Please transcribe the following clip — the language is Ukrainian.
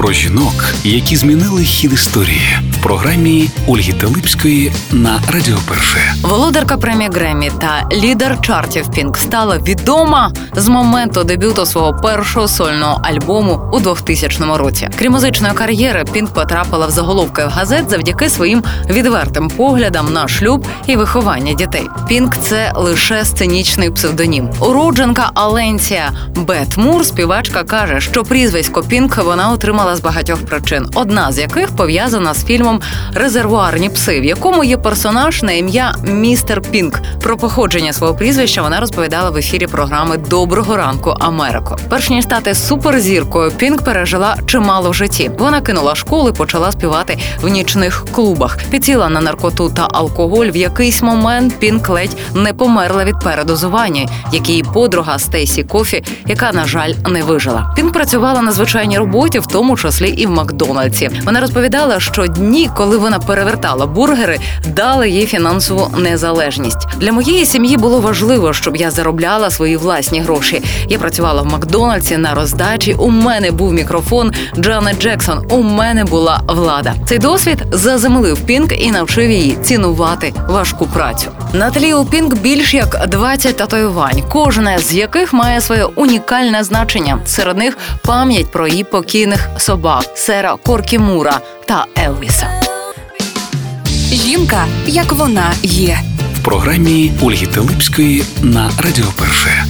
Про жінок, які змінили хід історії в програмі Ольги Телипської на Радіо Перше. Володарка премії Греммі та лідер чартів Пінк стала відома з моменту дебюту свого першого сольного альбому у 2000 році. Крім музичної кар'єри, Пінк потрапила в заголовки газет завдяки своїм відвертим поглядам на шлюб і виховання дітей. Пінк це лише сценічний псевдонім. Уроджена Аліша Бет Мур, співачка, каже, що прізвисько Пінк вона отримала з багатьох причин, одна з яких пов'язана з фільмом Резервуарні пси, в якому є персонаж на ім'я Містер Пінк. Про походження свого прізвища вона розповідала в ефірі програми Доброго ранку Америко. Перш ніж стати суперзіркою, Пінк пережила чимало в житті. Вона кинула школу і почала співати в нічних клубах. Підсіла на наркоту та алкоголь. В якийсь момент Пінк ледь не померла від передозування, як її подруга Стейсі Кофі, яка на жаль не вижила. Пінк працювала на звичайній роботі, в тому числі і в Макдональдсі. Вона розповідала, що дні, коли вона перевертала бургери, дали їй фінансову незалежність. Для моєї сім'ї було важливо, щоб я заробляла свої власні гроші. Я працювала в Макдональдсі на роздачі. У мене був мікрофон Джанет Джексон. У мене була влада. Цей досвід заземлив Пінк і навчив її цінувати важку працю. На тлі у Пінк більш як 20 татуювань, кожне з яких має своє унікальне значення. Серед них пам'ять про її покійних собак Сера Коркімура та Елвіса. Жінка, як вона є. В програмі Ольги Телипської на Радіо Перше.